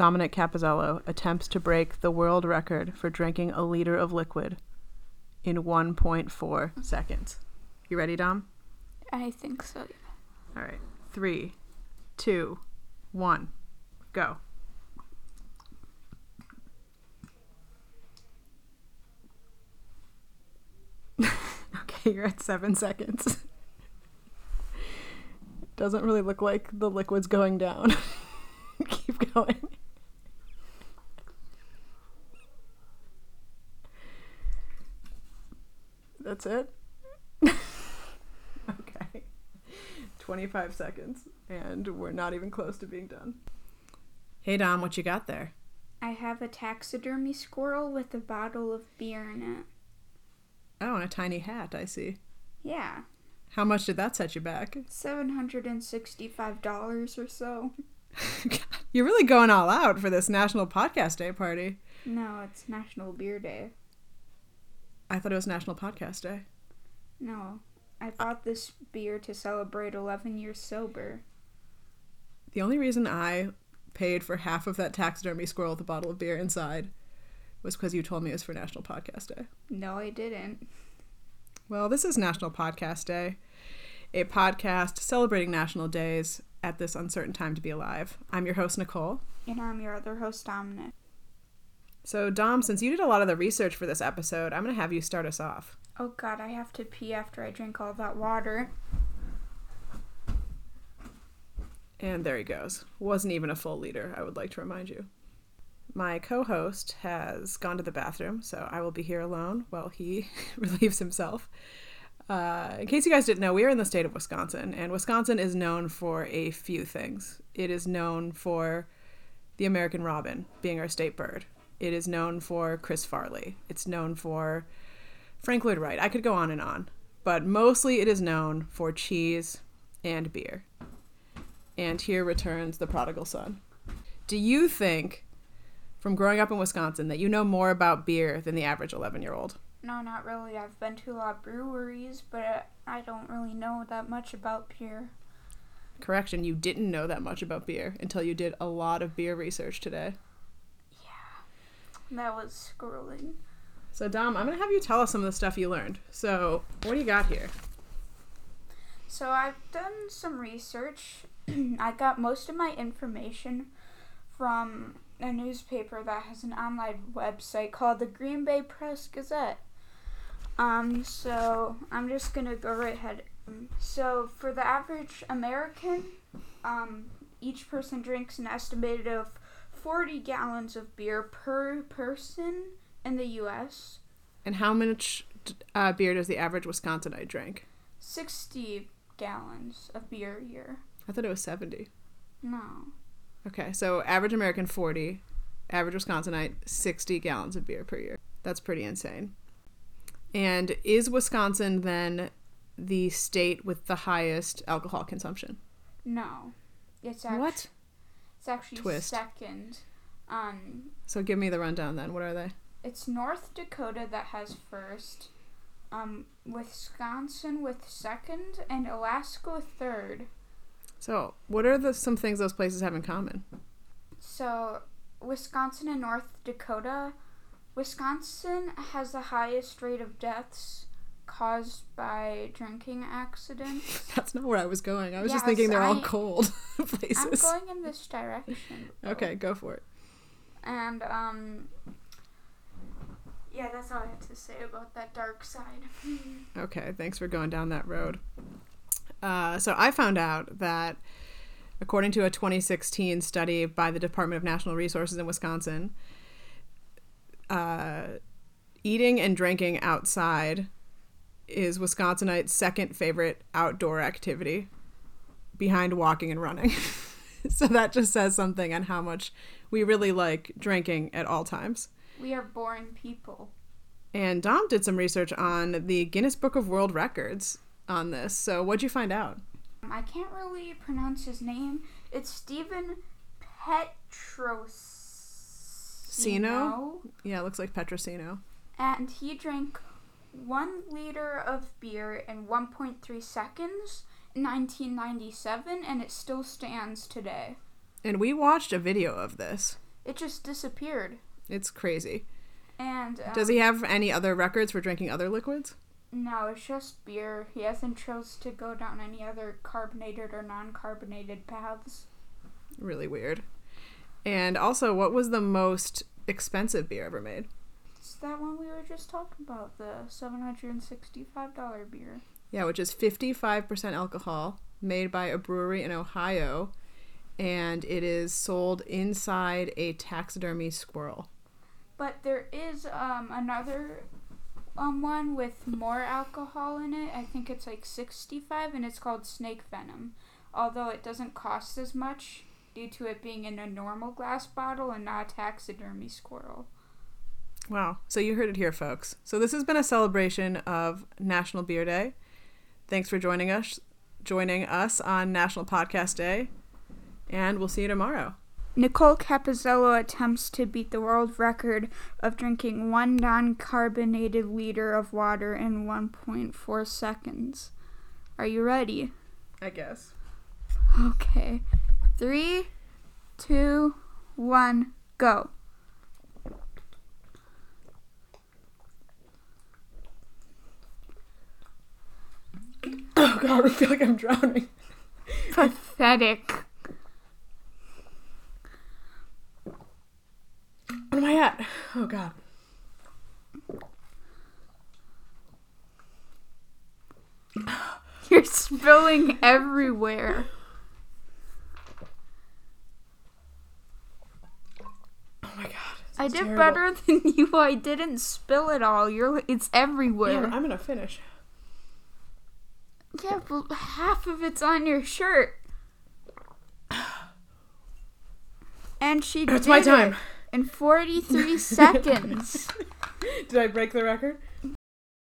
Dominic Capozzalo attempts to break the world record for drinking a liter of liquid in 1.4 seconds. You ready, Dom? I think so. Yeah. All right. Three, two, one, go. okay, you're at seven seconds. Doesn't really look like the liquid's going down. Keep going. That's it? okay. 25 seconds, and we're not even close to being done. Hey, Dom, what you got there? I have a taxidermy squirrel with a bottle of beer in it. Oh, and a tiny hat, I see. Yeah. How much did that set you back? $765 or so. You're really going all out for this National Podcast Day party. No, it's National Beer Day. I thought it was National Podcast Day. No, I bought this beer to celebrate 11 years sober. The only reason I paid for half of that taxidermy squirrel with a bottle of beer inside was because you told me it was for National Podcast Day. No, I didn't. Well, this is National Podcast Day, a podcast celebrating national days at this uncertain time to be alive. I'm your host, Nicole. And I'm your other host, Dominic. So, Dom, since you did a lot of the research for this episode, I'm going to have you start us off. Oh god, I have to pee after I drink all that water. And there he goes. Wasn't even a full liter, I would like to remind you. My co host has gone to the bathroom, so I will be here alone while he relieves himself. Uh, in case you guys didn't know, we are in the state of Wisconsin, and Wisconsin is known for a few things. It is known for the American robin being our state bird, it is known for Chris Farley, it's known for Frank Lloyd Wright. I could go on and on, but mostly it is known for cheese and beer. And here returns the prodigal son. Do you think, from growing up in Wisconsin, that you know more about beer than the average 11 year old? No, not really. I've been to a lot of breweries, but I don't really know that much about beer. Correction, you didn't know that much about beer until you did a lot of beer research today. That was scrolling. So, Dom, I'm going to have you tell us some of the stuff you learned. So, what do you got here? So, I've done some research. I got most of my information from a newspaper that has an online website called the Green Bay Press Gazette. Um, so I'm just gonna go right ahead. So for the average American, um, each person drinks an estimated of 40 gallons of beer per person in the U.S. And how much uh, beer does the average Wisconsinite drink? 60 gallons of beer a year. I thought it was 70. No. Okay, so average American 40, average Wisconsinite 60 gallons of beer per year. That's pretty insane. And is Wisconsin then the state with the highest alcohol consumption? No. It's actually, What? It's actually Twist. second. Um, So give me the rundown then. What are they? it's North Dakota that has first, um, Wisconsin with second, and Alaska third. So, what are the some things those places have in common? So, Wisconsin and North Dakota, Wisconsin has the highest rate of deaths caused by drinking accidents. That's not where I was going. I was just thinking they're all I- cold I'm places. going in this direction. though. Okay, go for it. And um yeah, that's all I have to say about that dark side. Okay, thanks for going down that road. Uh, so I found out that according to a 2016 study by the Department of National Resources in Wisconsin, uh, eating and drinking outside is Wisconsinite's second favorite outdoor activity behind walking and running. so that just says something on how much we really like drinking at all times. we are boring people. And Dom did some research on the Guinness Book of World Records on this. So what'd you find out? Um, I can't really pronounce his name. It's Steven Petrosino. Yeah, it looks like Petrosino. And he drank one liter of beer in 1.3 seconds in 1997, and it still stands today. And we watched a video of this. It just disappeared. It's crazy. And um, Does he have any other records for drinking other liquids? No, it's just beer. He hasn't chose to go down any other carbonated or non-carbonated paths. Really weird. And also, what was the most expensive beer ever made? It's that one we were just talking about, the seven hundred and sixty-five dollar beer. Yeah, which is 55% alcohol, made by a brewery in Ohio, and it is sold inside a taxidermy squirrel. But there is um another um one with more alcohol in it. I think it's like sixty-five, and it's called Snake Venom. Although it doesn't cost as much due to it being in a normal glass bottle and not a taxidermy squirrel. Wow. So you heard it here, folks. So this has been a celebration of National Beer Day. Thanks for joining us joining us on National Podcast Day. And we'll see you tomorrow. Nicole Capizzello attempts to beat the world record of drinking one non carbonated liter of water in 1.4 seconds. Are you ready? I guess. Okay. Three, two, one, go. God, I feel like I'm drowning. Pathetic. What am I at? Oh god. You're spilling everywhere. Oh my god. I did terrible. better than you. I didn't spill it all. You're it's everywhere. but I'm gonna finish. Yeah, but half of it's on your shirt. And she It's did my it time. in 43 seconds. Did I break the record?